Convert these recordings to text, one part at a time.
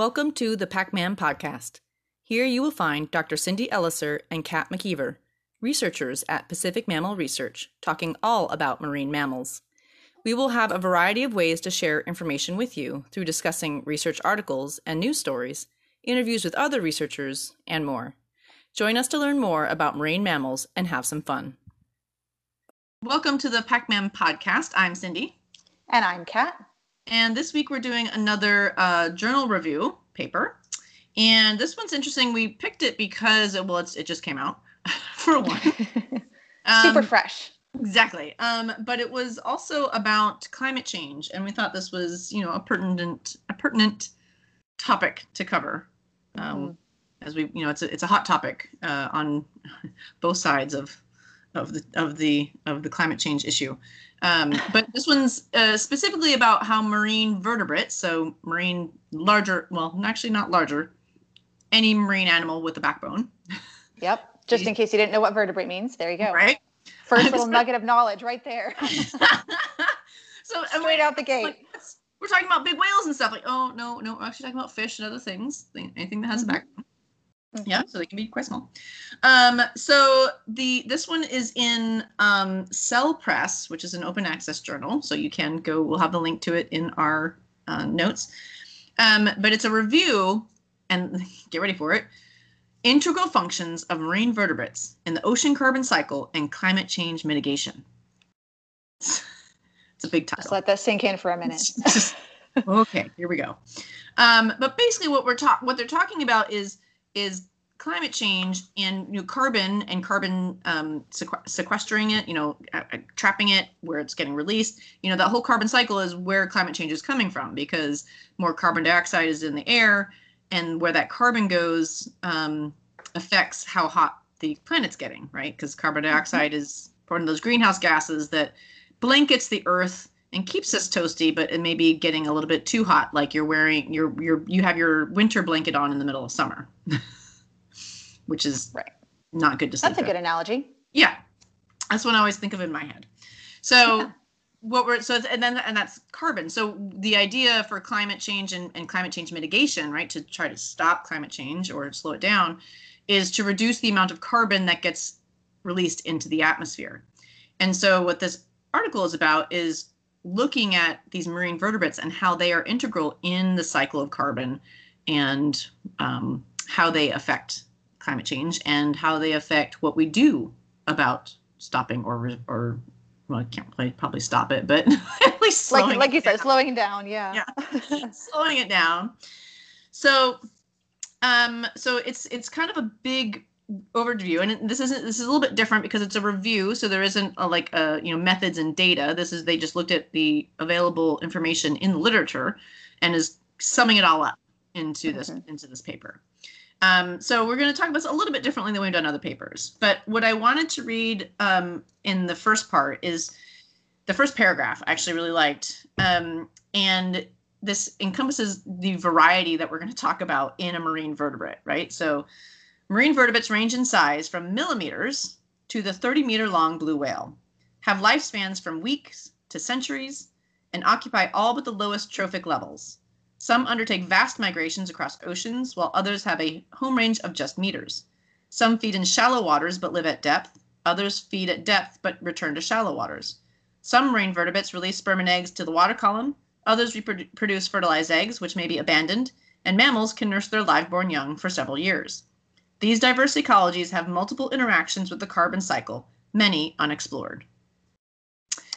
Welcome to the PacMam podcast. Here you will find Dr. Cindy Elliser and Kat McKeever, researchers at Pacific Mammal Research, talking all about marine mammals. We will have a variety of ways to share information with you through discussing research articles and news stories, interviews with other researchers, and more. Join us to learn more about marine mammals and have some fun. Welcome to the PacMam podcast. I'm Cindy. And I'm Kat. And this week we're doing another uh, journal review paper. And this one's interesting. We picked it because, it, well, it's, it just came out for one. um, Super fresh. Exactly. Um, but it was also about climate change. And we thought this was, you know, a pertinent, a pertinent topic to cover. Um, mm As we, you know, it's a, it's a hot topic uh, on both sides of of the of the of the climate change issue. Um, but this one's uh, specifically about how marine vertebrates, so marine larger, well, actually not larger, any marine animal with a backbone. Yep. Just in case you didn't know what vertebrate means, there you go. Right. First little nugget of knowledge right there. so straight out the gate. Like, we're talking about big whales and stuff. Like, oh no, no, we're actually talking about fish and other things. Anything that has mm-hmm. a backbone. Mm-hmm. Yeah, so they can be quite small. Um, so the this one is in um, Cell Press, which is an open access journal. So you can go. We'll have the link to it in our uh, notes. Um, but it's a review, and get ready for it. Integral functions of marine vertebrates in the ocean carbon cycle and climate change mitigation. it's a big title. Just let that sink in for a minute. okay, here we go. Um, but basically, what we're talking, what they're talking about is is climate change and you know, carbon and carbon um, sequ- sequestering it, you know, uh, uh, trapping it where it's getting released. You know, that whole carbon cycle is where climate change is coming from because more carbon dioxide is in the air, and where that carbon goes um, affects how hot the planet's getting, right? Because carbon mm-hmm. dioxide mm-hmm. is one of those greenhouse gases that blankets the Earth and keeps us toasty, but it may be getting a little bit too hot, like you're wearing your your you have your winter blanket on in the middle of summer, which is right. not good to see. That's a good analogy. Yeah, that's what I always think of in my head. So. Yeah. What we're so and then and that's carbon. So the idea for climate change and, and climate change mitigation, right, to try to stop climate change or slow it down, is to reduce the amount of carbon that gets released into the atmosphere. And so what this article is about is looking at these marine vertebrates and how they are integral in the cycle of carbon and um, how they affect climate change and how they affect what we do about stopping or or well, I can't play, probably stop it, but at least slowing like like you said, slowing down. Yeah, yeah, slowing it down. So, um, so it's it's kind of a big overview and this isn't this is a little bit different because it's a review so there isn't a, like a you know methods and data. This is they just looked at the available information in the literature and is summing it all up into this mm-hmm. into this paper. Um, so we're going to talk about this a little bit differently than we've done other papers but what i wanted to read um, in the first part is the first paragraph i actually really liked um, and this encompasses the variety that we're going to talk about in a marine vertebrate right? So Marine vertebrates range in size from millimeters to the 30 meter long blue whale, have lifespans from weeks to centuries, and occupy all but the lowest trophic levels. Some undertake vast migrations across oceans, while others have a home range of just meters. Some feed in shallow waters but live at depth, others feed at depth but return to shallow waters. Some marine vertebrates release sperm and eggs to the water column, others reproduce fertilized eggs, which may be abandoned, and mammals can nurse their live born young for several years. These diverse ecologies have multiple interactions with the carbon cycle, many unexplored.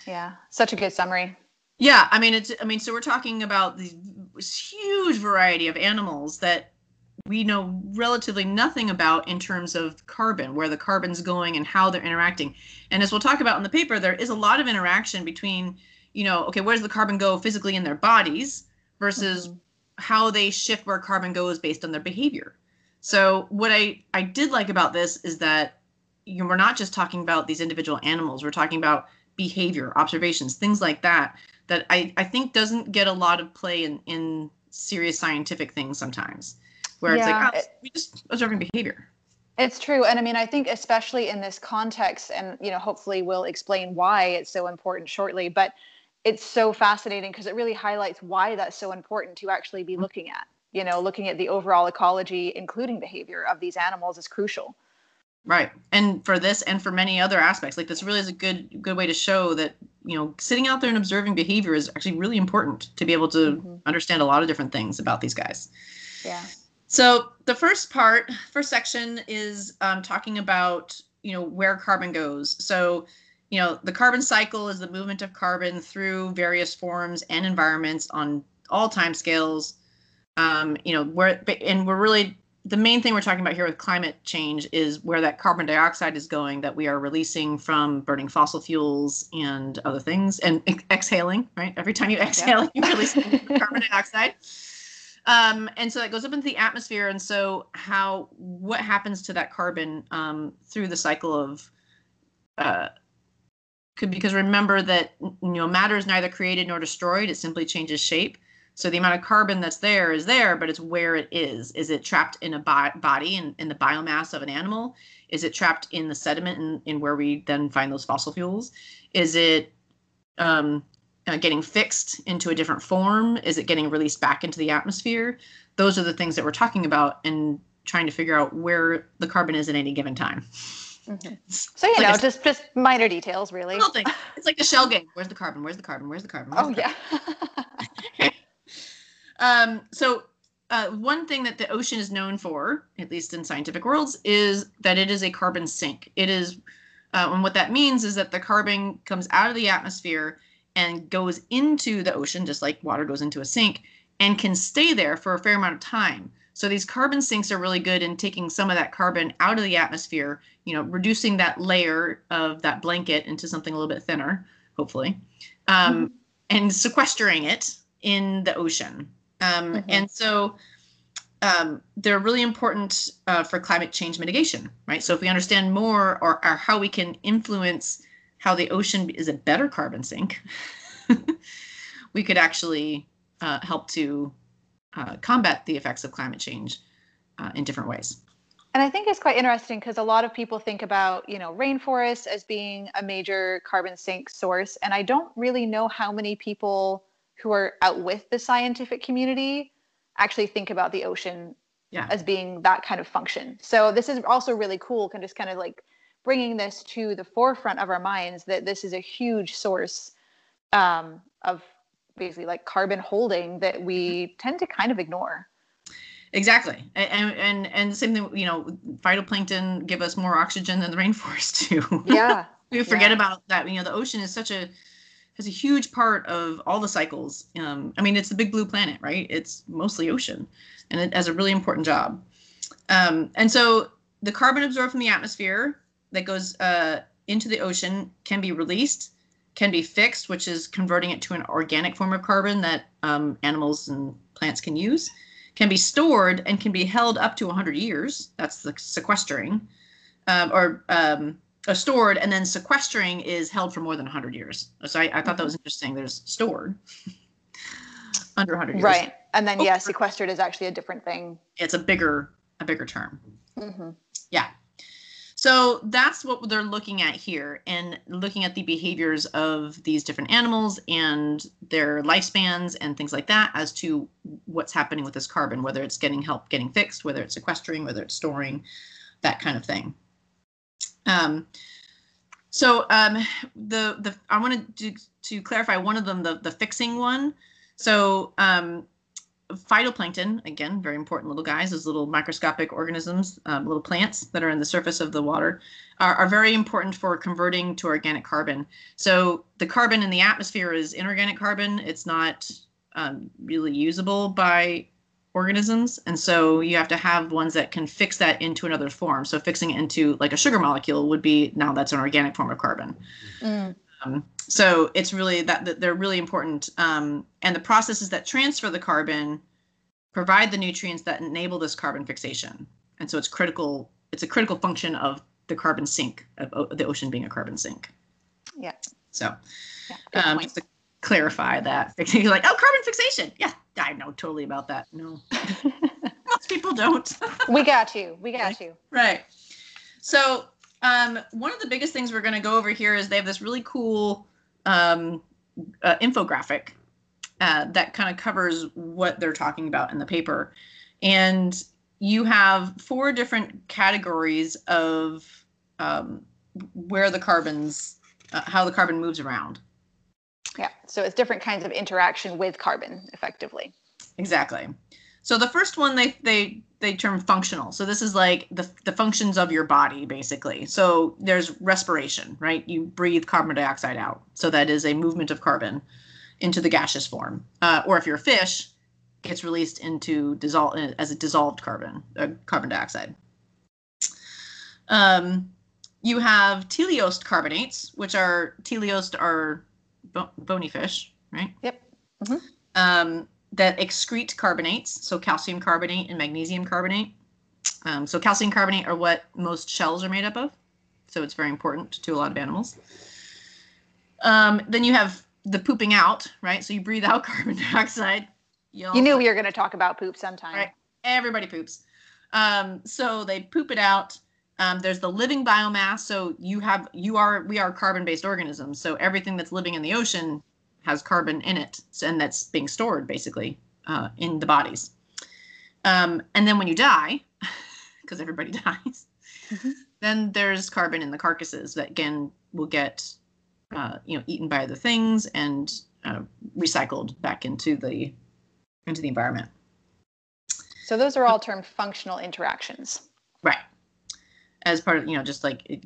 Yeah, such a good summary. Yeah, I mean it's I mean so we're talking about this huge variety of animals that we know relatively nothing about in terms of carbon, where the carbon's going and how they're interacting. And as we'll talk about in the paper, there is a lot of interaction between, you know, okay, where does the carbon go physically in their bodies versus mm-hmm. how they shift where carbon goes based on their behavior. So what I I did like about this is that you know, we're not just talking about these individual animals. We're talking about behavior, observations, things like that. That I I think doesn't get a lot of play in in serious scientific things sometimes, where yeah, it's like oh, we just observing behavior. It's true. And I mean, I think especially in this context, and you know, hopefully we'll explain why it's so important shortly, but it's so fascinating because it really highlights why that's so important to actually be mm-hmm. looking at you know looking at the overall ecology including behavior of these animals is crucial. Right. And for this and for many other aspects like this really is a good good way to show that you know sitting out there and observing behavior is actually really important to be able to mm-hmm. understand a lot of different things about these guys. Yeah. So the first part first section is um, talking about you know where carbon goes. So you know the carbon cycle is the movement of carbon through various forms and environments on all time scales um, you know where and we're really the main thing we're talking about here with climate change is where that carbon dioxide is going that we are releasing from burning fossil fuels and other things and ex- exhaling right? Every time you exhale you release carbon dioxide. Um, and so that goes up into the atmosphere. And so how what happens to that carbon um, through the cycle of uh, could because remember that you know matter is neither created nor destroyed it simply changes shape so the amount of carbon that's there is there, but it's where it is. Is it trapped in a bi- body in, in the biomass of an animal? Is it trapped in the sediment in, in where we then find those fossil fuels? Is it um, uh, getting fixed into a different form? Is it getting released back into the atmosphere? Those are the things that we're talking about and trying to figure out where the carbon is at any given time. Mm-hmm. So you know, just just minor details, really. Little thing. It's like the shell game. Where's the carbon? Where's the carbon? Where's the carbon? Where's oh the carbon? yeah. Um, so uh, one thing that the ocean is known for, at least in scientific worlds, is that it is a carbon sink. It is, uh, and what that means is that the carbon comes out of the atmosphere and goes into the ocean, just like water goes into a sink, and can stay there for a fair amount of time. So these carbon sinks are really good in taking some of that carbon out of the atmosphere, you know, reducing that layer of that blanket into something a little bit thinner, hopefully, um, mm-hmm. and sequestering it in the ocean. Um, mm-hmm. And so um, they're really important uh, for climate change mitigation, right? So if we understand more or, or how we can influence how the ocean is a better carbon sink, we could actually uh, help to uh, combat the effects of climate change uh, in different ways. And I think it's quite interesting because a lot of people think about, you know, rainforests as being a major carbon sink source. And I don't really know how many people who are out with the scientific community actually think about the ocean yeah. as being that kind of function. So this is also really cool, kind of just kind of like bringing this to the forefront of our minds that this is a huge source um, of basically like carbon holding that we tend to kind of ignore. Exactly, and and and the same thing. You know, phytoplankton give us more oxygen than the rainforest do. Yeah, we forget yeah. about that. You know, the ocean is such a has a huge part of all the cycles. Um, I mean, it's the big blue planet, right? It's mostly ocean, and it has a really important job. Um, and so the carbon absorbed from the atmosphere that goes uh, into the ocean can be released, can be fixed, which is converting it to an organic form of carbon that um, animals and plants can use, can be stored, and can be held up to 100 years. That's the sequestering, um, or um, uh, stored and then sequestering is held for more than 100 years. So i, I thought that mm-hmm. was interesting. There's stored under 100 years. Right. And then oh, yeah sequestered is actually a different thing. It's a bigger a bigger term. Mm-hmm. yeah. So that's what they're looking at here and looking at the behaviors of these different animals and their lifespans and things like that as to what's happening with this carbon whether it's getting help getting fixed whether it's sequestering whether it's storing that kind of thing um, so um, the the I wanted to to clarify one of them, the the fixing one. So um, phytoplankton, again, very important little guys, those little microscopic organisms, um, little plants that are in the surface of the water, are, are very important for converting to organic carbon. So the carbon in the atmosphere is inorganic carbon. It's not um, really usable by organisms and so you have to have ones that can fix that into another form. So fixing it into like a sugar molecule would be now that's an organic form of carbon. Mm. um, so it's really that, that they're really important um, and the processes that transfer the carbon provide the nutrients that enable this carbon fixation. And so it's critical it's a critical function of the carbon sink of the ocean being a carbon sink. Yeah. So yeah, um, just to clarify that. You're like oh carbon fixation. Yeah I know totally about that. No, most people don't. we got you. We got you. Right. So, um, one of the biggest things we're going to go over here is they have this really cool um, uh, infographic. uh, that kind of covers what they're talking about in the paper. And you have four different categories of um, where the carbons, uh, how the carbon moves around. Yeah, so it's different kinds of interaction with carbon, effectively. Exactly. So the first one they they they term functional. So this is like the the functions of your body basically. So there's respiration, right? You breathe carbon dioxide out. So that is a movement of carbon into the gaseous form. Uh, or if you're a fish, gets released into dissolve as a dissolved carbon, uh, carbon dioxide. Um, you have teleost carbonates, which are teleost are bo- bony fish, right? Yep. Mm-hmm. Um, that excrete carbonates, so calcium carbonate and magnesium carbonate. Um, so calcium carbonate are what most shells are made up of. So it's very important to a lot of animals. Um, then you have the pooping out, right? So you breathe out carbon dioxide. You, you knew we were going to talk about poop sometime. Right. Everybody poops. Um, so they poop it out. Um, there's the living biomass. So you have, you are, we are carbon based organisms. So everything that's living in the ocean has carbon in it, and that's being stored basically uh, in the bodies. Um, and then when you die, because everybody dies, mm-hmm. then there's carbon in the carcasses that again will get uh, you know eaten by other things and uh, recycled back into the into the environment. So those are all termed functional interactions. Right. As part of you know just like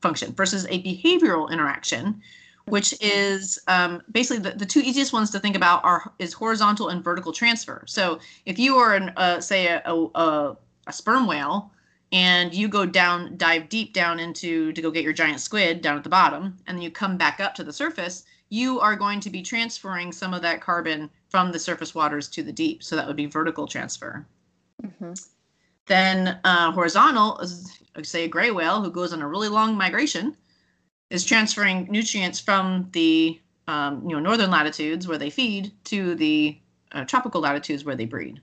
function versus a behavioral interaction, which is um, basically the, the two easiest ones to think about are is horizontal and vertical transfer. So if you are an uh, say a, a, a sperm whale and you go down dive deep down into to go get your giant squid down at the bottom and then you come back up to the surface you are going to be transferring some of that carbon from the surface waters to the deep so that would be vertical transfer mm-hmm. Then uh, horizontal say a gray whale who goes on a really long migration is transferring nutrients from the um, you know northern latitudes where they feed to the uh, tropical latitudes where they breed.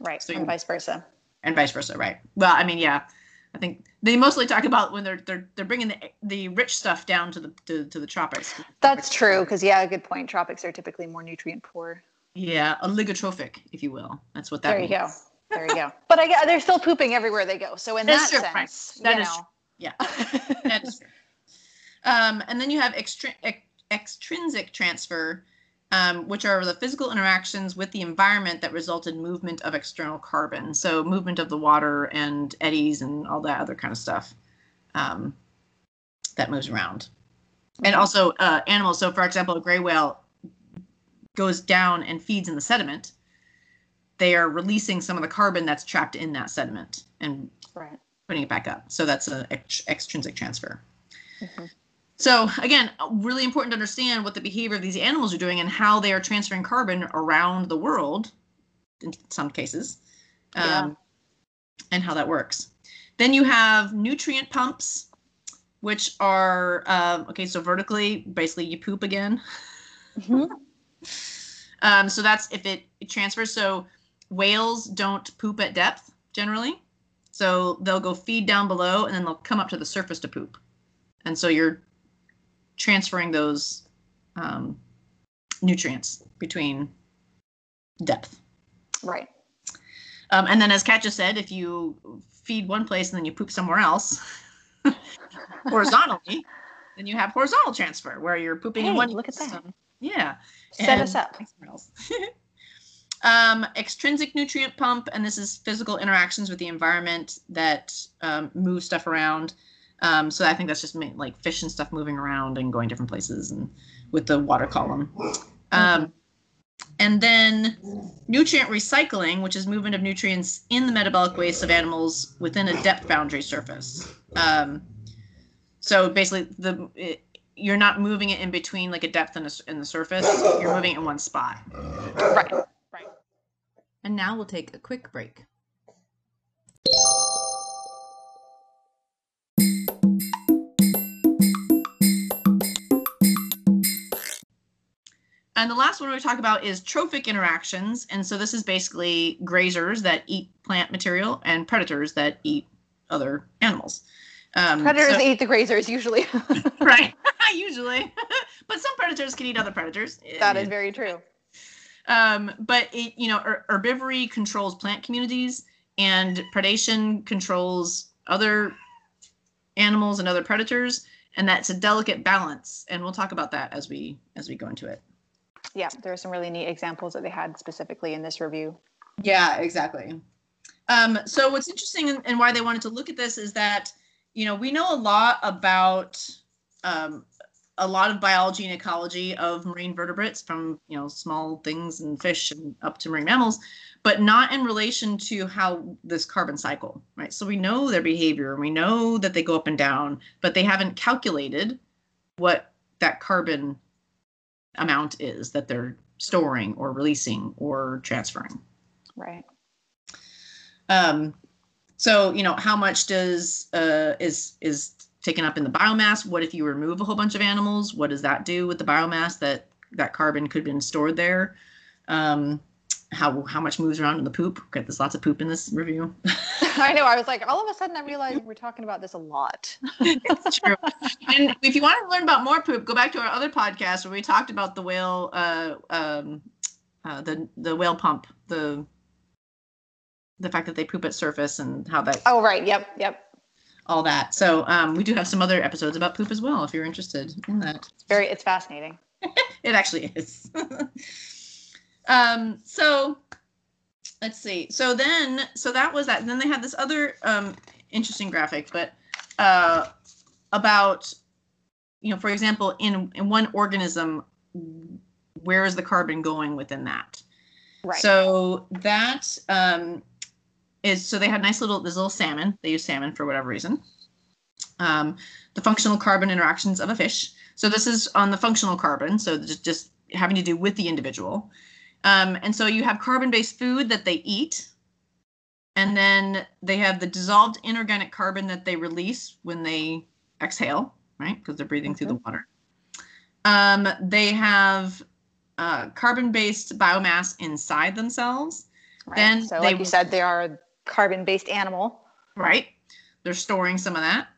Right, so and vice versa. And vice versa, right? Well, I mean, yeah, I think they mostly talk about when they're they're they're bringing the the rich stuff down to the to, to the tropics. That's true, because yeah, a good point. Tropics are typically more nutrient poor. Yeah, oligotrophic, if you will. That's what that. There means. you go. There you go. But I, they're still pooping everywhere they go. So in That's that true, sense, right. that is, know. yeah, that is true. Um, and then you have extri- ex- extrinsic transfer, um, which are the physical interactions with the environment that result in movement of external carbon. So movement of the water and eddies and all that other kind of stuff um, that moves around. And also uh, animals. So, for example, a gray whale goes down and feeds in the sediment. They are releasing some of the carbon that's trapped in that sediment and right. putting it back up. So that's an ex- extrinsic transfer. Mm-hmm. So again, really important to understand what the behavior of these animals are doing and how they are transferring carbon around the world, in some cases, um, yeah. and how that works. Then you have nutrient pumps, which are uh, okay. So vertically, basically, you poop again. Mm-hmm. um, so that's if it, it transfers. So whales don't poop at depth generally. So they'll go feed down below and then they'll come up to the surface to poop. And so you're transferring those um, nutrients between depth. Right. Um, and then, as Kat just said, if you feed one place and then you poop somewhere else horizontally, then you have horizontal transfer where you're pooping hey, in one. Look at that. Yeah. Set us up. um, extrinsic nutrient pump, and this is physical interactions with the environment that um, move stuff around. Um, so I think that's just like fish and stuff moving around and going different places and with the water column. Um, and then nutrient recycling, which is movement of nutrients in the metabolic waste of animals within a depth boundary surface. Um, so basically, the it, you're not moving it in between like a depth and, a, the surface. You're moving it in one spot. Right. And now we'll take a quick break. And the last one we talk about is trophic interactions. And so this is basically grazers that eat plant material and predators that eat other animals. Um, predators so, eat the grazers usually. right, usually. but some predators can eat other predators. That is very true. Um, but it, you know, herbivory controls plant communities, and predation controls other animals and other predators, and that's a delicate balance. And we'll talk about that as we as we go into it. Yeah, there are some really neat examples that they had specifically in this review. Yeah, exactly. Um, so what's interesting and, and why they wanted to look at this is that you know we know a lot about um, a lot of biology and ecology of marine vertebrates from you know small things and fish and up to marine mammals but not in relation to how this carbon cycle right so we know their behavior and we know that they go up and down but they haven't calculated what that carbon amount is that they're storing or releasing or transferring Right. um, so you know, how much does uh, is is taken up in the biomass? What if you remove a whole bunch of animals? What does that do with the biomass that that carbon could have been stored there? Um, how how much moves around in the poop? Okay, there's lots of poop in this review. I know. I was like, all of a sudden, I realized we're talking about this a lot. it's true. And if you want to learn about more poop, go back to our other podcast where we talked about the whale, uh, um, uh, the the whale pump, the the fact that they poop at surface and how that Oh, right. Yep. Yep. All that. So um, we do have some other episodes about poop as well, if you're interested in that. It's very. It's fascinating. It actually is. um, so let's see. So then, so that was that. And then they had this other um, interesting graphic, but uh, about, you know, for example, in in one organism, where is the carbon going within that? Right. So that um, is so they had nice little this little salmon. They use salmon for whatever reason. Um, the functional carbon interactions of a fish. So this is on the functional carbon. So just just having to do with the individual. Um, and so you have carbon-based food that they eat, and then they have the dissolved inorganic carbon that they release when they exhale, right? Because they're breathing through the water. Um, they have uh, carbon-based biomass inside themselves. right. then so, they like you said, they are a carbon-based animal. right? They're storing some of that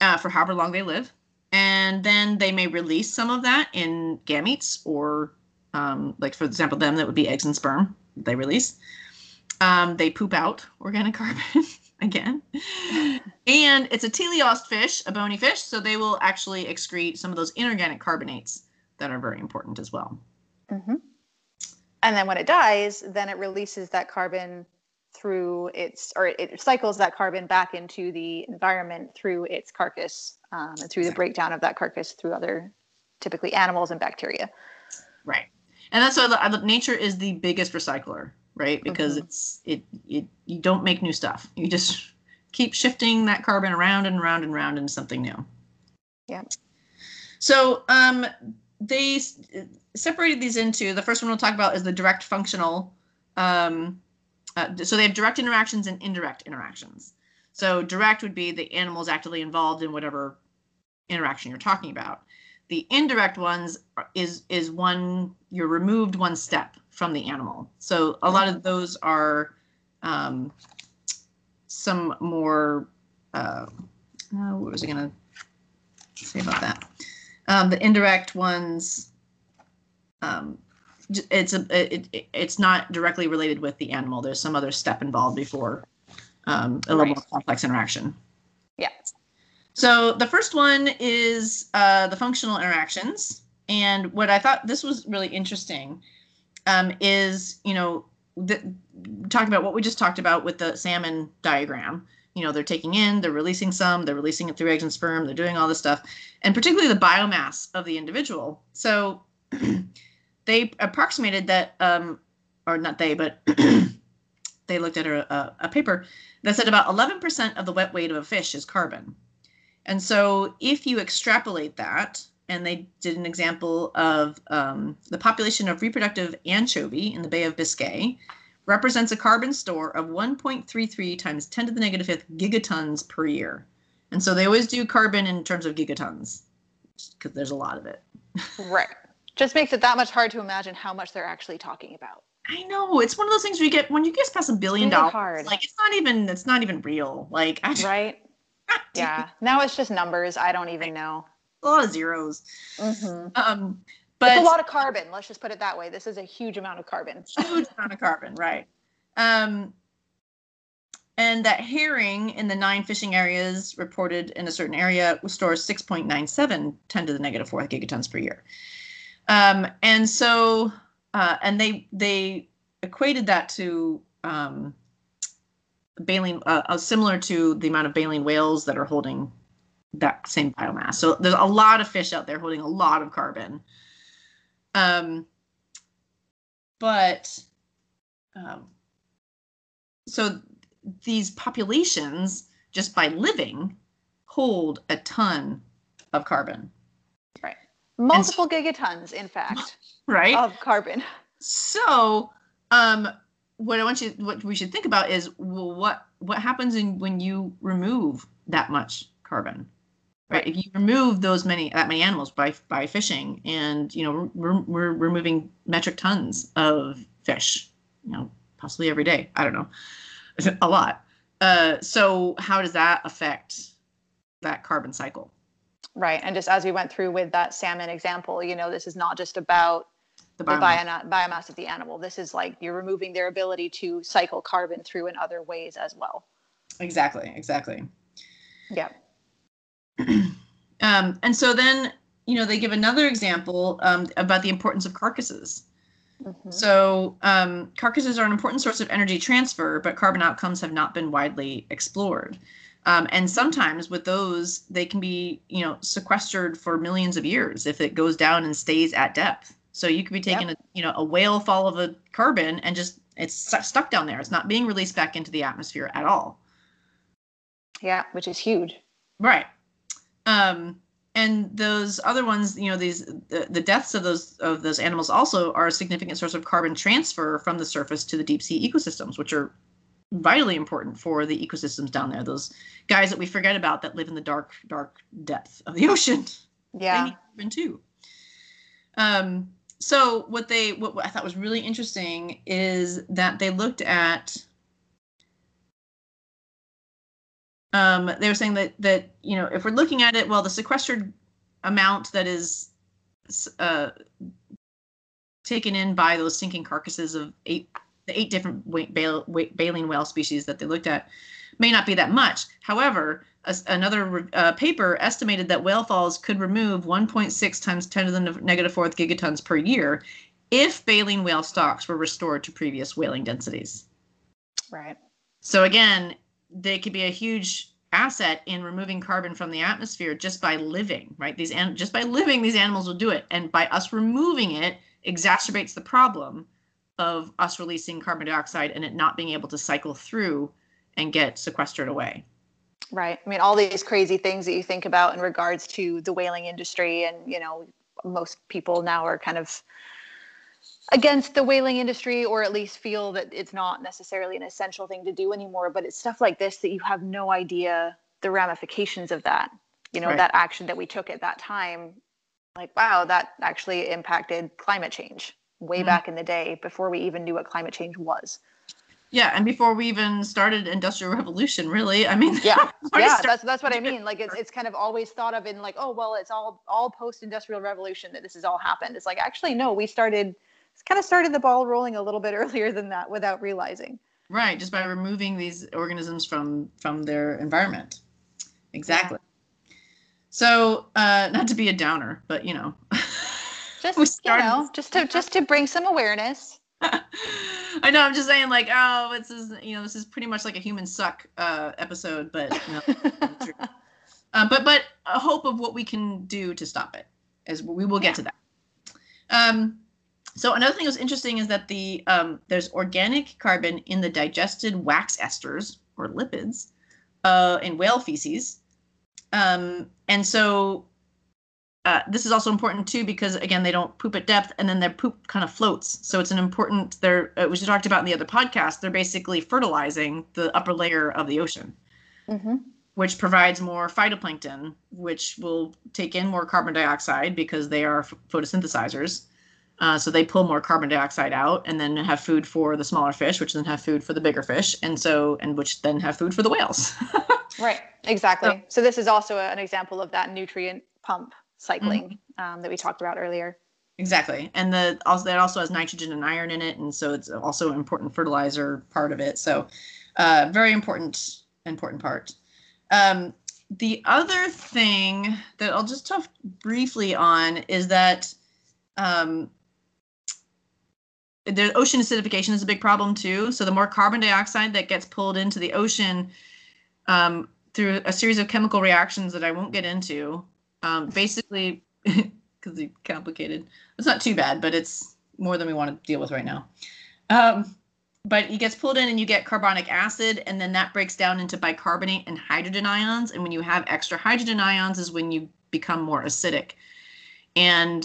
uh, for however long they live. And then they may release some of that in gametes or, um, like, for example, them, that would be eggs and sperm they release. Um, they poop out organic carbon again. And it's a teleost fish, a bony fish, so they will actually excrete some of those inorganic carbonates that are very important as well. hmm And then when it dies, then it releases that carbon through its, or it cycles that carbon back into the environment through its carcass um, and through the breakdown of that carcass through other, typically animals and bacteria. Right. And that's why the, I- nature is the biggest recycler, right? Because Mhm. it's it it you don't make new stuff. You just keep shifting that carbon around and around and around into something new. Yeah. So um they s- separated these into the first one we'll talk about is the direct functional um uh, so they have direct interactions and indirect interactions. So direct would be the animals actively involved in whatever interaction you're talking about. The indirect ones is is one you're removed one step from the animal. So a lot of those are um, some more. Uh, uh, what was I gonna say about that? Um, the indirect ones. Um, it's a it, it, it's not directly related with the animal. There's some other step involved before um, a little Right. more complex interaction. Yeah. So the first one is uh, the functional interactions, and what I thought this was really interesting um, is you know the, talking about what we just talked about with the salmon diagram. You know, they're taking in, they're releasing some, they're releasing it through eggs and sperm, they're doing all this stuff, and particularly the biomass of the individual. So they approximated that, um, or not they, but they looked at a, a, a paper that said about 11% of the wet weight of a fish is carbon. And so if you extrapolate that, and they did an example of um, the population of reproductive anchovy in the Bay of Biscay represents a carbon store of 1.33 times 10 to the negative fifth gigatons per year. And so they always do carbon in terms of gigatons because there's a lot of it. Right. Just makes it that much hard to imagine how much they're actually talking about. I know it's one of those things where you get when you get past a billion dollars, hard. like it's not even it's not even real. Like I Right? Yeah. Now it's just numbers. I don't even know. a lot of zeros. hmm Um, but it's a lot of carbon. Let's just put it that way. This is a huge amount of carbon. huge amount of carbon, right? Um, and that herring in the nine fishing areas reported in a certain area stores 6.97 10 to the negative fourth gigatons per year. Um, and so, uh, and they they equated that to um, baleen, uh, uh, similar to the amount of baleen whales that are holding that same biomass. So there's a lot of fish out there holding a lot of carbon. Um, but um, so these populations, just by living, hold a ton of carbon. Right. Multiple so, gigatons, in fact. Right. Of carbon. So, um, what I want you, what we should think about is, well, what what happens in when you remove that much carbon? right if you remove those many that many animals by by fishing and you know we're, we're removing metric tons of fish you know possibly every day i don't know a lot uh, so how does that affect that carbon cycle right and just as we went through with that salmon example you know this is not just about the, biomass. the biomass of the animal this is like you're removing their ability to cycle carbon through in other ways as well exactly exactly yeah um, and so then, you know, they give another example um, about the importance of carcasses. Mm-hmm. So um, carcasses are an important source of energy transfer, but carbon outcomes have not been widely explored. Um, and sometimes with those, they can be, you know, sequestered for millions of years if it goes down and stays at depth. So you could be taking yep. a, you know, a whale fall of a carbon and just it's stuck down there. It's not being released back into the atmosphere at all. Yeah, which is huge. Right. Um, and those other ones, you know, these the, the deaths of those of those animals also are a significant source of carbon transfer from the surface to the deep sea ecosystems, which are vitally important for the ecosystems down there. Those guys that we forget about that live in the dark, dark depth of the ocean. Yeah. They need too. Um, so what they what, what I thought was really interesting is that they looked at um, they were saying that that you know if we're looking at it, well, the sequestered amount that is uh, taken in by those sinking carcasses of eight the eight different baleen whale species that they looked at may not be that much. However, a, another uh, paper estimated that whale falls could remove 1.6 times 10 to the negative fourth gigatons per year if baleen whale stocks were restored to previous whaling densities. Right. So again, they could be a huge asset in removing carbon from the atmosphere just by living right these and just by living these animals will do it and by us removing it exacerbates the problem of us releasing carbon dioxide and it not being able to cycle through and get sequestered away. Right. I mean all these crazy things that you think about in regards to the whaling industry and you know most people now are kind of against the whaling industry or at least feel that it's not necessarily an essential thing to do anymore. But it's stuff like this that you have no idea the ramifications of that. You know right. that action that we took at that time like wow that actually impacted climate change way mm-hmm. back in the day before we even knew what climate change was yeah and before we even started industrial revolution really i mean yeah yeah that's that's what i mean like it's, it's kind of always thought of in like oh well it's all all post industrial revolution that this has all happened it's like actually no we started kind of started the ball rolling a little bit earlier than that without realizing. Right, just by removing these organisms from from their environment. Exactly. Yeah. So, uh, not to be a downer, but you know, just you know, just to just to bring some awareness. I know. I'm just saying, like, oh, this is you know, this is pretty much like a human suck uh, episode, but know, uh, but but a hope of what we can do to stop it, as we will get yeah. to that. Um, so another thing that was interesting is that the um, there's organic carbon in the digested wax esters or lipids uh, in whale feces, um, and so uh, this is also important too because again they don't poop at depth and then their poop kind of floats. So it's an important. They're uh, which we talked about in the other podcast. They're basically fertilizing the upper layer of the ocean. Mm-hmm which provides more phytoplankton, which will take in more carbon dioxide because they are photosynthesizers. Uh, so they pull more carbon dioxide out and then have food for the smaller fish, which then have food for the bigger fish, and so and which then have food for the whales. right, exactly. So, so, this is also an example of that nutrient pump cycling mm-hmm. um, that we talked about earlier. exactly and the also that also has nitrogen and iron in it and so it's also an important fertilizer part of it so uh, very important important part um, the other thing that i'll just talk briefly on is that um, the ocean acidification is a big problem too so the more carbon dioxide that gets pulled into the ocean um, through a series of chemical reactions that i won't get into um, basically because it's complicated. It's not too bad, but it's more than we want to deal with right now. Um, but it gets pulled in and you get carbonic acid, and then that breaks down into bicarbonate and hydrogen ions. And when you have extra hydrogen ions, is when you become more acidic. And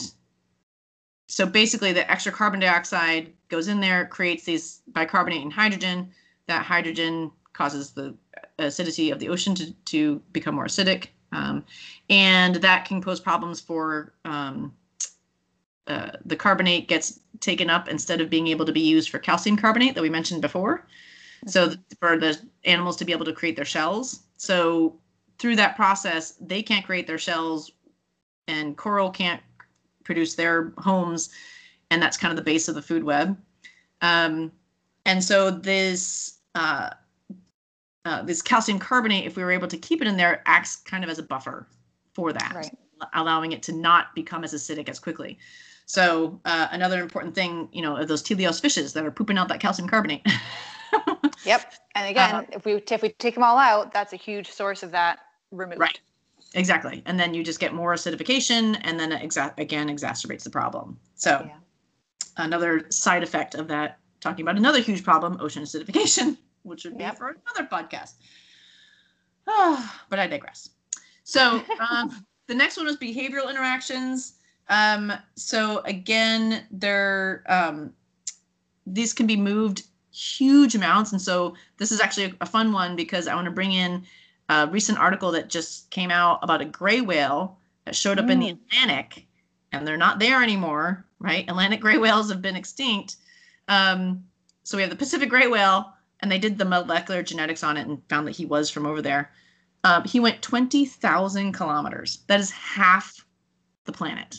so basically, the extra carbon dioxide goes in there, creates these bicarbonate and hydrogen. That hydrogen causes the acidity of the ocean to, to become more acidic. Um, and that can pose problems for um, uh, the carbonate gets taken up instead of being able to be used for calcium carbonate that we mentioned before. So Mm-hmm. for the animals to be able to create their shells. So through that process, they can't create their shells, and coral can't produce their homes, and that's kind of the base of the food web. Um, and so this uh, uh, this calcium carbonate, if we were able to keep it in there, acts kind of as a buffer for that, Right. allowing it to not become as acidic as quickly. So uh, another important thing, you know, are those teleost fishes that are pooping out that calcium carbonate. Yep. And again, Uh-huh. if we if we take them all out, that's a huge source of that removed. Right. exactly, and then you just get more acidification, and then it exa- again exacerbates the problem. So Yeah. another side effect of that, talking about another huge problem, ocean acidification, which would be for another podcast. Ah, but I digress. So um, the next one was behavioral interactions. Um, so again, they're um, these can be moved huge amounts, and so this is actually a, a fun one because I want to bring in a recent article that just came out about a gray whale that showed up in the Atlantic, and they're not there anymore, right? Atlantic gray whales have been extinct. Um, so we have the Pacific gray whale, and they did the molecular genetics on it and found that he was from over there. Um, he went 20,000 kilometers. That is half the planet.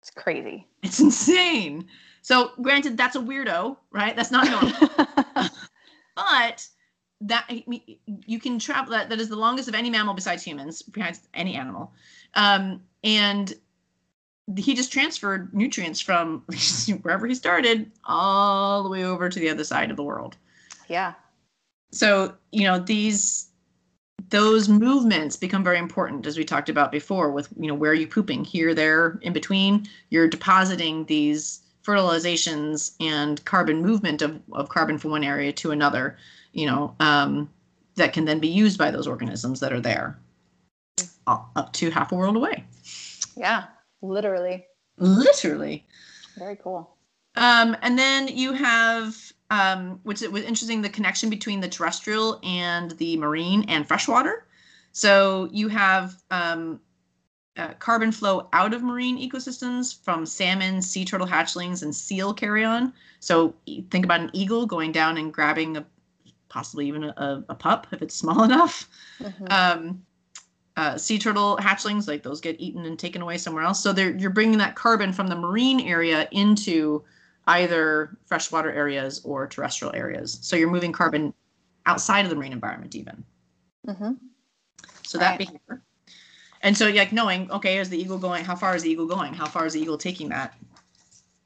It's crazy. It's insane. So, granted, that's a weirdo, right? That's not normal. but that you can travel that that is the longest of any mammal besides humans besides any animal um and he just transferred nutrients from wherever he started all the way over to the other side of the world yeah. so you know these those movements become very important as we talked about before with you know where are you pooping here there in between you're depositing these fertilizations and carbon movement of, of carbon from one area to another you know um, that can then be used by those organisms that are there up up to half a world away Yeah. Literally. literally Very cool. Um, and then you have, um, which it was interesting, the connection between the terrestrial and the marine and freshwater. So you have um, uh, carbon flow out of marine ecosystems from salmon, sea turtle hatchlings, and seal carrion. So think about an eagle going down and grabbing a, possibly even a, a pup if it's small enough Mhm. um, uh, sea turtle hatchlings, like those get eaten and taken away somewhere else. So they're you're bringing that carbon from the marine area into either freshwater areas or terrestrial areas. So you're moving carbon outside of the marine environment even. Mhm. So that Right. behavior. And so like knowing, okay, is the eagle going? How far is the eagle going? How far is the eagle taking that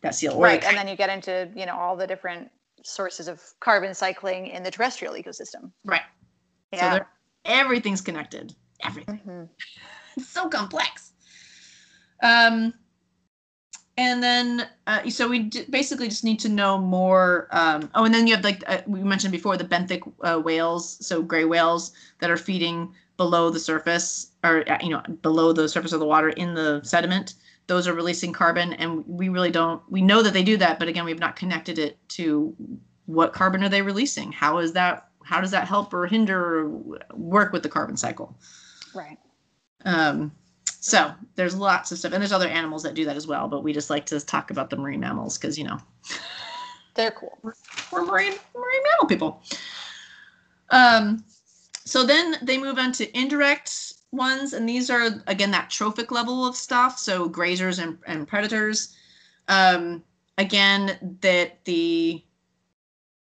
that seal? Or Right. And then you get into, you know, all the different sources of carbon cycling in the terrestrial ecosystem. right. Yeah. they're, everything's connected. Everything. Mhm. it's so complex. Um, and then, uh, so we d- basically just need to know more. Um, oh, and then you have like uh, we mentioned before the benthic uh, whales, so gray whales that are feeding below the surface, or uh, you know below the surface of the water in the sediment. Those are releasing carbon, and we really don't. We know that they do that, but again, we've not connected it to what carbon are they releasing. How is that? How does that help or hinder or work with the carbon cycle? Right. Um, so there's lots of stuff, and there's other animals that do that as well. But we just like to talk about the marine mammals because you know They're cool. we're marine marine mammal people. Um, so then they move on to indirect ones, and these are again that trophic level of stuff, so grazers and, and predators. Um, again, that the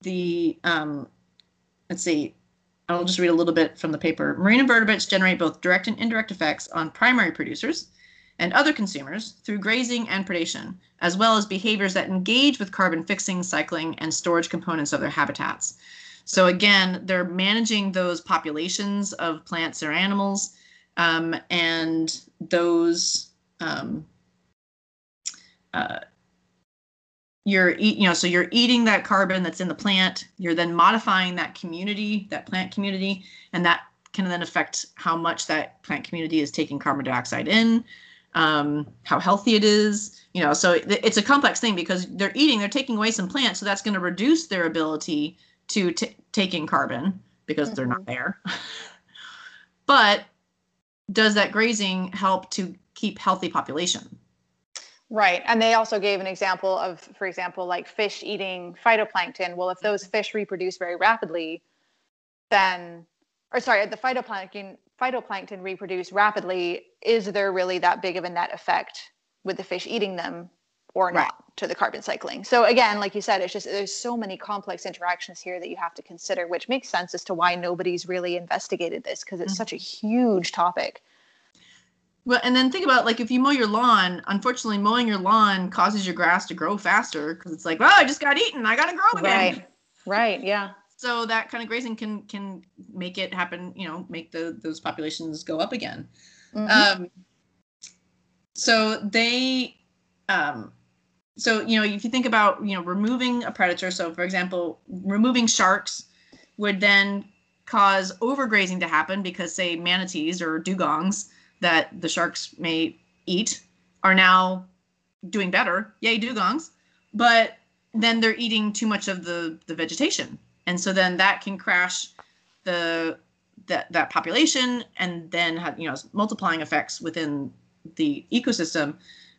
the um, let's see, I'll just read a little bit from the paper. Marine invertebrates generate both direct and indirect effects on primary producers and other consumers through grazing and predation, as well as behaviors that engage with carbon fixing, cycling, and storage components of their habitats. So again, they're managing those populations of plants or animals, um, and those um, uh, you're eat, you know, so you're eating that carbon that's in the plant. You're then modifying that community, that plant community, and that can then affect how much that plant community is taking carbon dioxide in, um, how healthy it is. You know, so it, it's a complex thing because they're eating, they're taking away some plants, so that's going to reduce their ability to t- take in carbon because mm-hmm. they're not mm-hmm. there. but does that grazing help to keep healthy population? Right. And they also gave an example of, for example, like fish eating phytoplankton. Well, if those fish reproduce very rapidly, then, or sorry, the phytoplankton phytoplankton reproduce rapidly, is there really that big of a net effect with the fish eating them or not right. to the carbon cycling? So again, like you said, it's just there's so many complex interactions here that you have to consider, which makes sense as to why nobody's really investigated this because it's mm-hmm. such a huge topic. Well, and then think about like if you mow your lawn, unfortunately, mowing your lawn causes your grass to grow faster because it's like, well, I just got eaten, I gotta grow again. Right. Right. Yeah. So that kind of grazing can can make it happen. You know, make the those populations go up again. Mm-hmm. Um, so they, um, so you know, if you think about you know removing a predator, so for example, removing sharks would then cause overgrazing to happen because say manatees or dugongs that the sharks may eat are now doing better. Yay, dugongs. But then they're eating too much of the, the vegetation. And so then that can crash the that that population and then have you know multiplying effects within the ecosystem.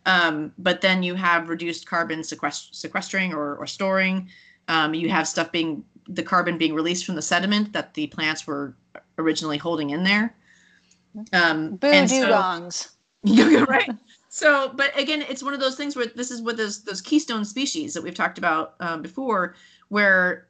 Um, but then you have reduced carbon sequest- sequestering or, or storing. Um, you have stuff being the carbon being released from the sediment that the plants were originally holding in there. Um, Boo dugongs. So, right. So, but again, it's one of those things where this is what those those keystone species that we've talked about um, before, where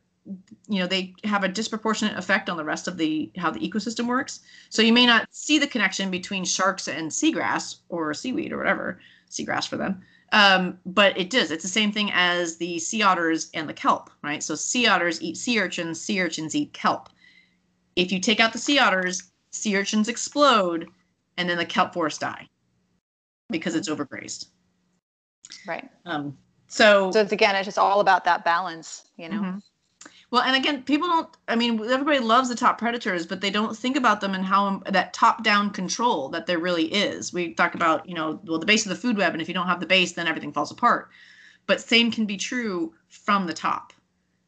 you know they have a disproportionate effect on the rest of the how the ecosystem works. So you may not see the connection between sharks and seagrass or seaweed or whatever seagrass for them. Um, but it does. It's the same thing as the sea otters and the kelp, right? So sea otters eat sea urchins, sea urchins eat kelp. If you take out the sea otters, sea urchins explode, and then the kelp forests die because it's overgrazed. Right. Um, so, so it's again, it's just all about that balance, you know. Mm-hmm. Well, and again, people don't. I mean, everybody loves the top predators, but they don't think about them and how that top-down control that there really is. We talk about, you know, well, the base of the food web, and if you don't have the base, then everything falls apart. But same can be true from the top,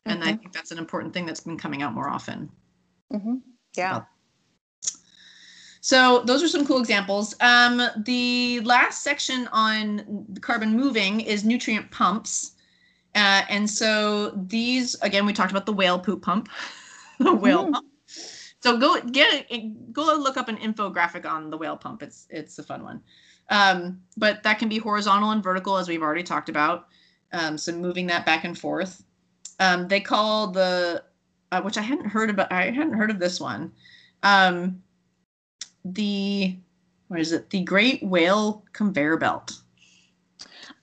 and mm-hmm. I think that's an important thing that's been coming out more often. Mm-hmm. Yeah. About so those are some cool examples. Um, the last section on carbon moving is nutrient pumps. Uh, and so these, again, we talked about the whale poop pump, the whale mm. pump. So go get it, go look up an infographic on the whale pump. It's it's a fun one. Um, but that can be horizontal and vertical, as we've already talked about. Um, so moving that back and forth. Um, they call the, uh, which I hadn't heard about. I hadn't heard of this one. Um, the what is it? The Great Whale Conveyor Belt.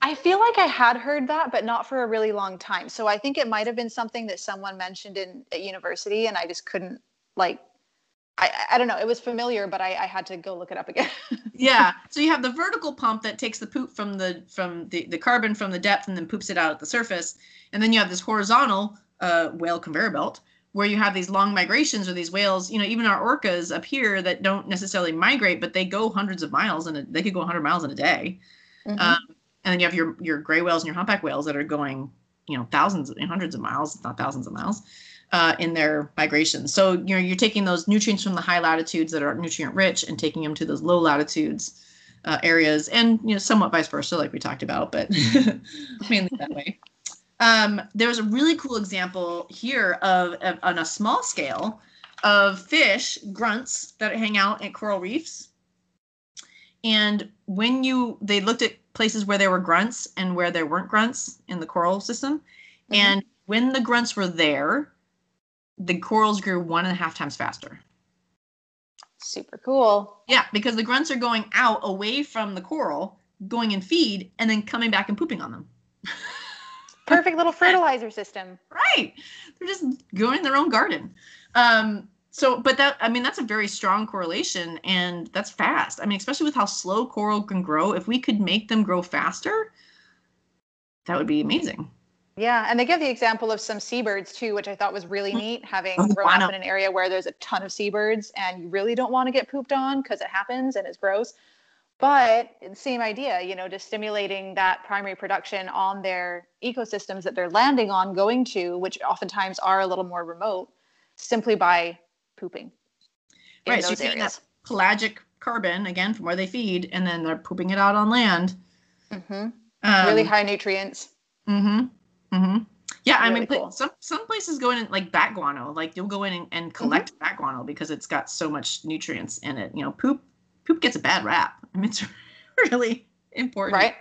I feel like I had heard that, but not for a really long time. So I think it might have been something that someone mentioned in at university, and I just couldn't like. I, I don't know. It was familiar, but I, I had to go look it up again. yeah. So you have the vertical pump that takes the poop from the from the, the carbon from the depth and then poops it out at the surface, and then you have this horizontal uh, whale conveyor belt where you have these long migrations or these whales, you know, even our orcas up here that don't necessarily migrate, but they go hundreds of miles and they could go 100 miles in a day. Mm-hmm. Um, and then you have your your gray whales and your humpback whales that are going, you know, thousands and hundreds of miles, not thousands of miles, uh, in their migrations. So you know, you're taking those nutrients from the high latitudes that are nutrient rich and taking them to those low latitudes uh, areas, and you know, somewhat vice versa, like we talked about, but mainly that way. Um, there's a really cool example here of, of, on a small scale of fish grunts that hang out at coral reefs and when you they looked at places where there were grunts and where there weren't grunts in the coral system, mm-hmm. and when the grunts were there, the corals grew one and a half times faster. Super cool. Yeah, because the grunts are going out away from the coral, going and feed, and then coming back and pooping on them. Perfect little fertilizer system. Right. They're just growing their own garden. Um, so, but that, I mean, that's a very strong correlation and that's fast. I mean, especially with how slow coral can grow, if we could make them grow faster, that would be amazing. Yeah, and they give the example of some seabirds too, which I thought was really mm. neat. Having oh, grown up in an area where there's a ton of seabirds, and you really don't want to get pooped on because it happens and it's gross. But same idea, you know, just stimulating that primary production on their ecosystems that they're landing on, going to, which oftentimes are a little more remote, simply by pooping. right, so you're getting that pelagic carbon again from where they feed, and then they're pooping it out on land. Mm-hmm. Um, really high nutrients. Mm-hmm. Mm-hmm. Yeah, really I mean, cool. some some places go in and, like bat guano, like you'll go in and, and collect mm-hmm. bat guano because it's got so much nutrients in it. You know, poop poop gets a bad rap. I mean, it's really important. Right.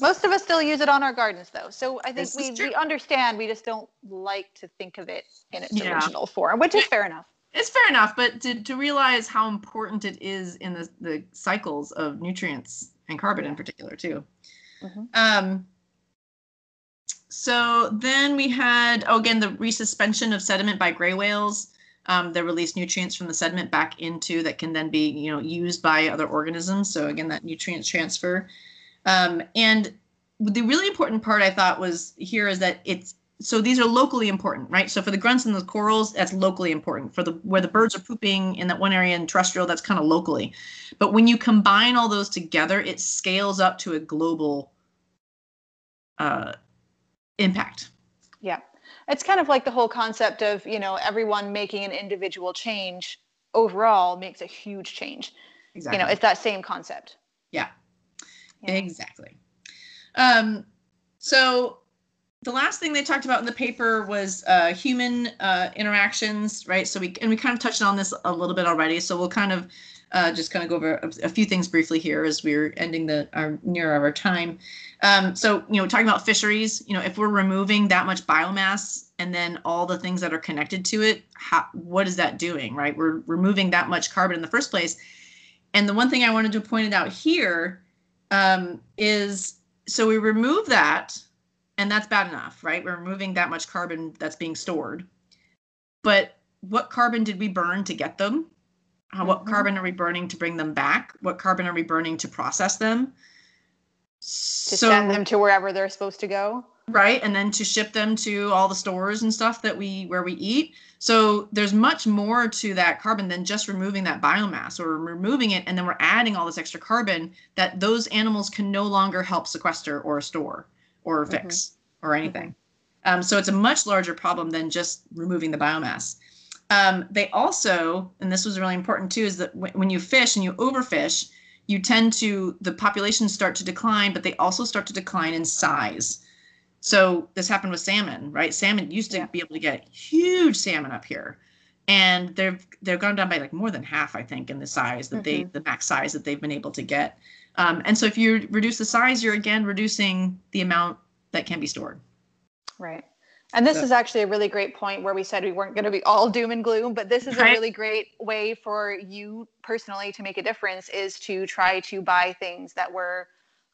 Most of us still use it on our gardens, though. So I think we, we understand. We just don't like to think of it in its yeah. original form, which is fair enough. It's fair enough, but to, to realize how important it is in the, the cycles of nutrients and carbon in particular, too. Mm-hmm. Um, so then we had, oh, again, the resuspension of sediment by gray whales. Um, that release nutrients from the sediment back into that can then be, you know, used by other organisms. So again, that nutrient transfer. Um, and the really important part I thought was here is that it's so these are locally important, right? So for the grunts and the corals, that's locally important. For the where the birds are pooping in that one area in terrestrial, that's kind of locally. But when you combine all those together, it scales up to a global uh, impact. Yeah. It's kind of like the whole concept of, you know, everyone making an individual change overall makes a huge change. Exactly. You know, it's that same concept. Yeah. yeah. Exactly. Um, so the last thing they talked about in the paper was uh, human uh, interactions, right? So we and we kind of touched on this a little bit already. So we'll kind of uh, just kind of go over a, a, few things briefly here as we're ending the our near our time. Um, so you know, talking about fisheries, you know, if we're removing that much biomass and then all the things that are connected to it, how, what is that doing, right? We're removing that much carbon in the first place. And the one thing I wanted to point it out here um, is so we remove that and that's bad enough, right? We're removing that much carbon that's being stored. But what carbon did we burn to get them? What mm-hmm. carbon are we burning to bring them back? What carbon are we burning to process them? To so, send them to wherever they're supposed to go. Right, and then to ship them to all the stores and stuff that we where we eat. So there's much more to that carbon than just removing that biomass or removing it and then we're adding all this extra carbon that those animals can no longer help sequester or store or mm-hmm. fix mm-hmm. or anything. Um, so it's a much larger problem than just removing the biomass. Um, they also, and this was really important too, is that w- when you fish and you overfish, you tend to the populations start to decline, but they also start to decline in size. So this happened with salmon, right? Salmon used to yeah. be able to get huge salmon up here, and they've they've gone down by like more than half, I think, in the size that mm-hmm. they the max size that they've been able to get. Um, and so if you reduce the size, you're again reducing the amount that can be stored. Right. And this is actually a really great point where we said we weren't going to be all doom and gloom, but this is a really great way for you personally to make a difference is to try to buy things that were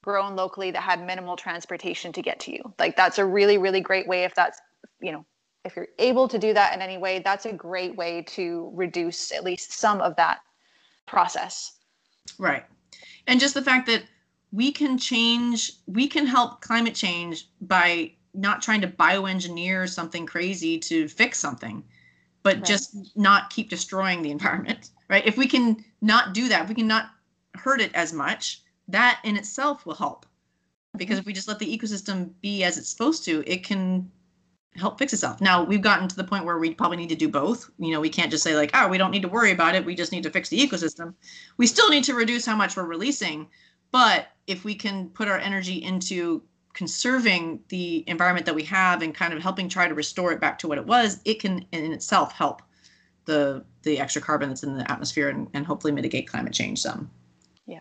grown locally that had minimal transportation to get to you. Like that's a really really great way if that's, you know, if you're able to do that in any way, that's a great way to reduce at least some of that process. Right. And just the fact that we can change, we can help climate change by not trying to bioengineer something crazy to fix something, but right. just not keep destroying the environment, right? If we can not do that, if we can not hurt it as much, that in itself will help. Because mm-hmm. if we just let the ecosystem be as it's supposed to, it can help fix itself. Now we've gotten to the point where we probably need to do both. You know, we can't just say like, oh, we don't need to worry about it. We just need to fix the ecosystem. We still need to reduce how much we're releasing. But if we can put our energy into conserving the environment that we have and kind of helping try to restore it back to what it was, it can in itself help the the extra carbon that's in the atmosphere and, and hopefully mitigate climate change some. Yeah.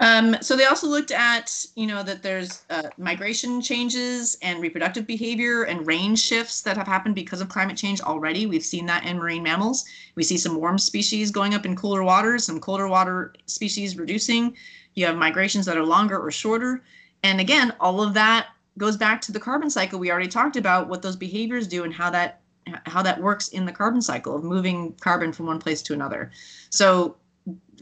Um, so they also looked at, you know, that there's uh, migration changes and reproductive behavior and range shifts that have happened because of climate change already. We've seen that in marine mammals. We see some warm species going up in cooler waters, some colder water species reducing. You have migrations that are longer or shorter. And again, all of that goes back to the carbon cycle we already talked about, what those behaviors do and how that how that works in the carbon cycle of moving carbon from one place to another. So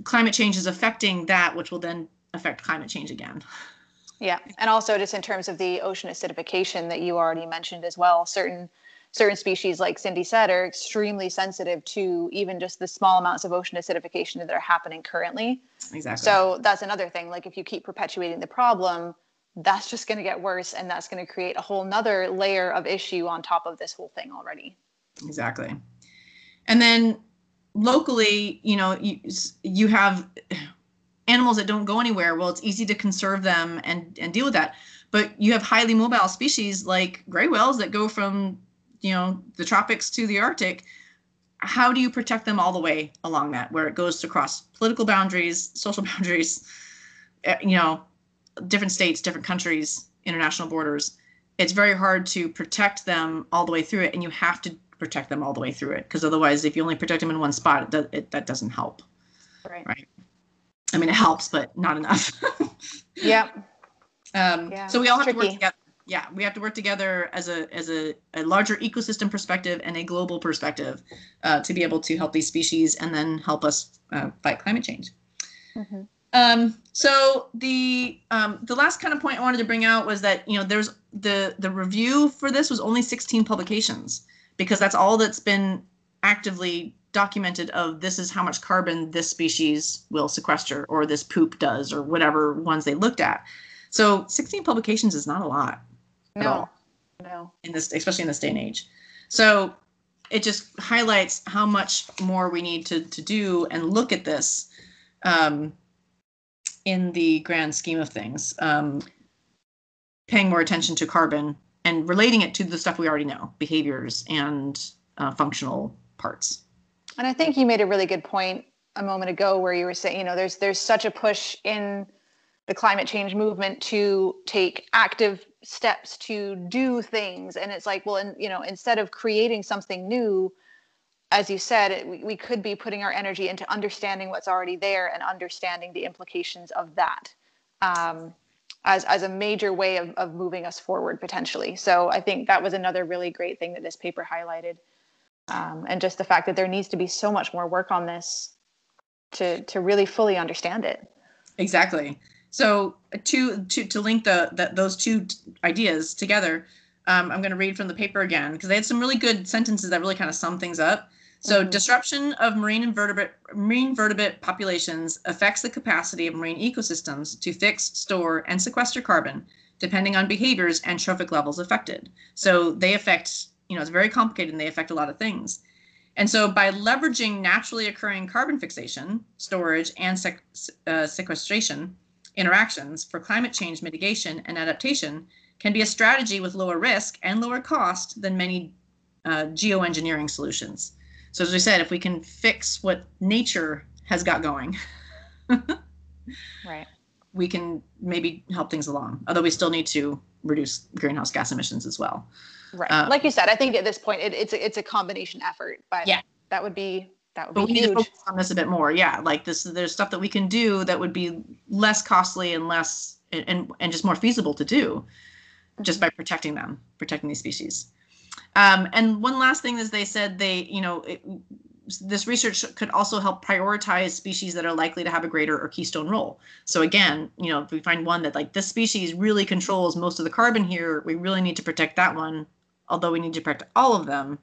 climate change is affecting that, which will then affect climate change again. Yeah, and also just in terms of the ocean acidification that you already mentioned as well, certain certain species, like Cindy said, are extremely sensitive to even just the small amounts of ocean acidification that are happening currently. Exactly. So that's another thing. Like if you keep perpetuating the problem, that's just going to get worse, and that's going to create a whole nother layer of issue on top of this whole thing already. Exactly. And then locally, you know, you, you have animals that don't go anywhere. Well, it's easy to conserve them and, and deal with that. But you have highly mobile species like gray whales that go from, you know, the tropics to the Arctic. How do you protect them all the way along that, where it goes across political boundaries, social boundaries, eh, you know, different states, different countries, international borders? It's very hard to protect them all the way through it, and you have to protect them all the way through it because otherwise if you only protect them in one spot it, does, it that doesn't help right right i mean it helps but not enough yeah um yeah, so we all have tricky. to work together yeah we have to work together as a as a, a larger ecosystem perspective and a global perspective uh, to be able to help these species and then help us uh, fight climate change mm-hmm. Um, so the um, the last kind of point i wanted to bring out was that you know there's the the review for this was only 16 publications because that's all that's been actively documented of this is how much carbon this species will sequester or this poop does or whatever ones they looked at. So 16 publications is not a lot. No. No. In this especially in this day and age. So it just highlights how much more we need to to do and look at this um, in the grand scheme of things. Um, paying more attention to carbon and relating it to the stuff we already know behaviors and uh, functional parts and i think you made a really good point a moment ago where you were saying you know there's there's such a push in the climate change movement to take active steps to do things and it's like well and you know instead of creating something new as you said we could be putting our energy into understanding what's already there and understanding the implications of that um, as, as a major way of, of moving us forward potentially. So I think that was another really great thing that this paper highlighted. Um, and just the fact that there needs to be so much more work on this to, to really fully understand it. Exactly. So to, to, to link the, the those two ideas together, um, I'm going to read from the paper again because they had some really good sentences that really kind of sum things up. So mm-hmm. disruption of marine invertebrate marine vertebrate populations affects the capacity of marine ecosystems to fix, store, and sequester carbon, depending on behaviors and trophic levels affected. So they affect, you know, it's very complicated and they affect a lot of things. And so by leveraging naturally occurring carbon fixation, storage, and sec- uh, sequestration interactions for climate change mitigation and adaptation can be a strategy with lower risk and lower cost than many uh, geoengineering solutions. So as we said, if we can fix what nature has got going, right, we can maybe help things along. Although we still need to reduce greenhouse gas emissions as well. Right, uh, like you said, I think at this point it, it's a, it's a combination effort, but yeah, that would be that would but be we huge. need to focus on this a bit more. Yeah, like this, there's stuff that we can do that would be less costly and less and and just more feasible to do, just by protecting them, protecting these species. Um, and one last thing is they said they, you know, it, this research could also help prioritize species that are likely to have a greater or keystone role. So again, you know, if we find one that like this species really controls most of the carbon here, we really need to protect that one, although we need to protect all of them.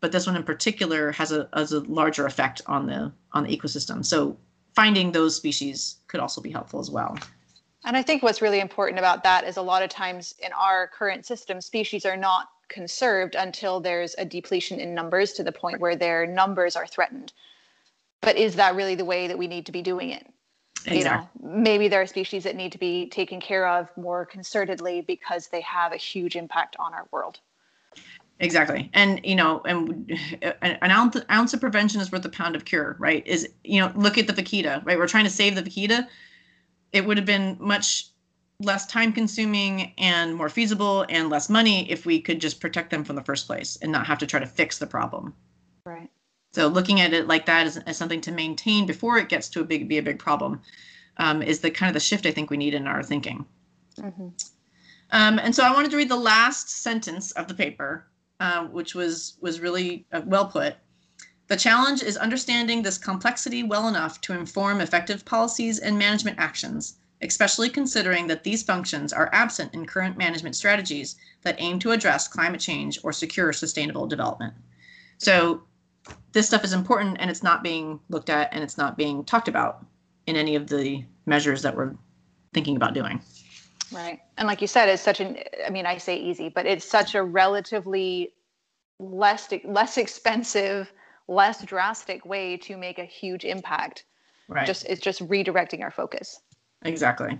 But this one in particular has a has a larger effect on the on the ecosystem. So finding those species could also be helpful as well. And I think what's really important about that is a lot of times in our current system, species are not conserved until there's a depletion in numbers to the point where their numbers are threatened. But is that really the way that we need to be doing it? Exactly. You know, maybe there are species that need to be taken care of more concertedly because they have a huge impact on our world. Exactly. And, you know, and an ounce, ounce of prevention is worth a pound of cure, right? Is, you know, look at the vaquita, right? We're trying to save the vaquita it would have been much less time consuming and more feasible and less money if we could just protect them from the first place and not have to try to fix the problem. Right. So looking at it like that as, as something to maintain before it gets to a big be a big problem um, is the kind of the shift I think we need in our thinking. Mm-hmm. Um, and so I wanted to read the last sentence of the paper, uh, which was was really uh, well put. The challenge is understanding this complexity well enough to inform effective policies and management actions, especially considering that these functions are absent in current management strategies that aim to address climate change or secure sustainable development. So this stuff is important and it's not being looked at and it's not being talked about in any of the measures that we're thinking about doing. Right. And like you said, it's such an, I mean, I say easy, but it's such a relatively less, less expensive less drastic way to make a huge impact. Right. Just it's just redirecting our focus. Exactly.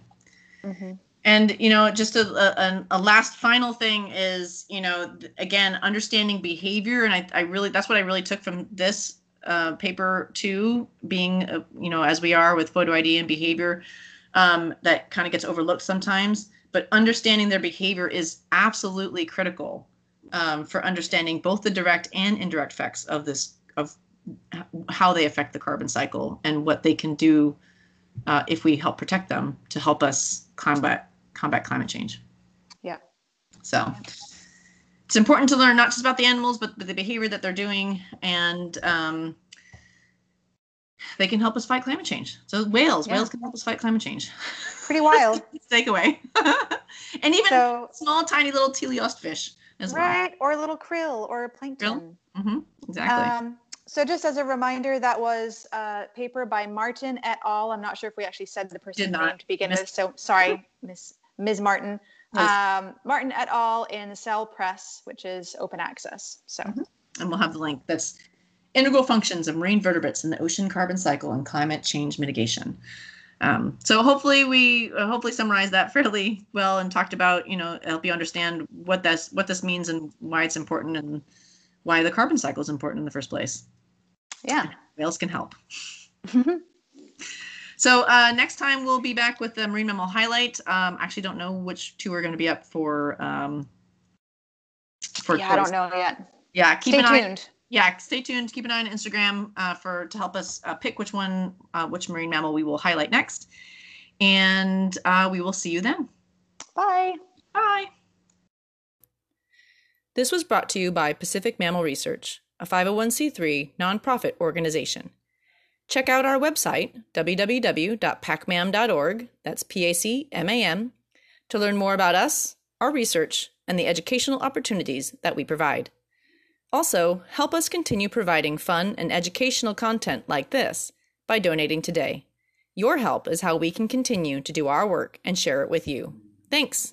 Mm-hmm. And you know, just a, a, a last final thing is, you know, again, understanding behavior, and I, I really that's what I really took from this uh, paper too, being uh, you know as we are with photo ID and behavior, um, that kind of gets overlooked sometimes. But understanding their behavior is absolutely critical um, for understanding both the direct and indirect effects of this of how they affect the carbon cycle and what they can do uh, if we help protect them to help us combat combat climate change. Yeah. So it's important to learn not just about the animals, but the behavior that they're doing, and um, they can help us fight climate change. So whales, yeah. whales can help us fight climate change. Pretty wild. Takeaway. and even so, small, tiny little teleost fish as right, well. Right, or a little krill or plankton. Krill? Mm-hmm. Exactly. Um, so just as a reminder, that was a paper by Martin et al. I'm not sure if we actually said the person's name to begin with, so sorry, Miss Ms. Martin. Um, Martin et al. in Cell Press, which is open access. So, mm-hmm. and we'll have the link. That's integral functions of marine vertebrates in the ocean carbon cycle and climate change mitigation. Um, so hopefully we uh, hopefully summarized that fairly well and talked about you know help you understand what this what this means and why it's important and why the carbon cycle is important in the first place. Yeah. Whales can help. so uh, next time we'll be back with the marine mammal highlight. Um, actually, don't know which two are going to be up for. Um, for yeah, I don't know yet. Yeah, keep stay an tuned. Eye, yeah, stay tuned. Keep an eye on Instagram uh, for to help us uh, pick which one, uh, which marine mammal we will highlight next, and uh, we will see you then. Bye. Bye. This was brought to you by Pacific Mammal Research a 501c3 nonprofit organization. Check out our website, www.pacmam.org, that's P A C M A M, to learn more about us, our research, and the educational opportunities that we provide. Also, help us continue providing fun and educational content like this by donating today. Your help is how we can continue to do our work and share it with you. Thanks!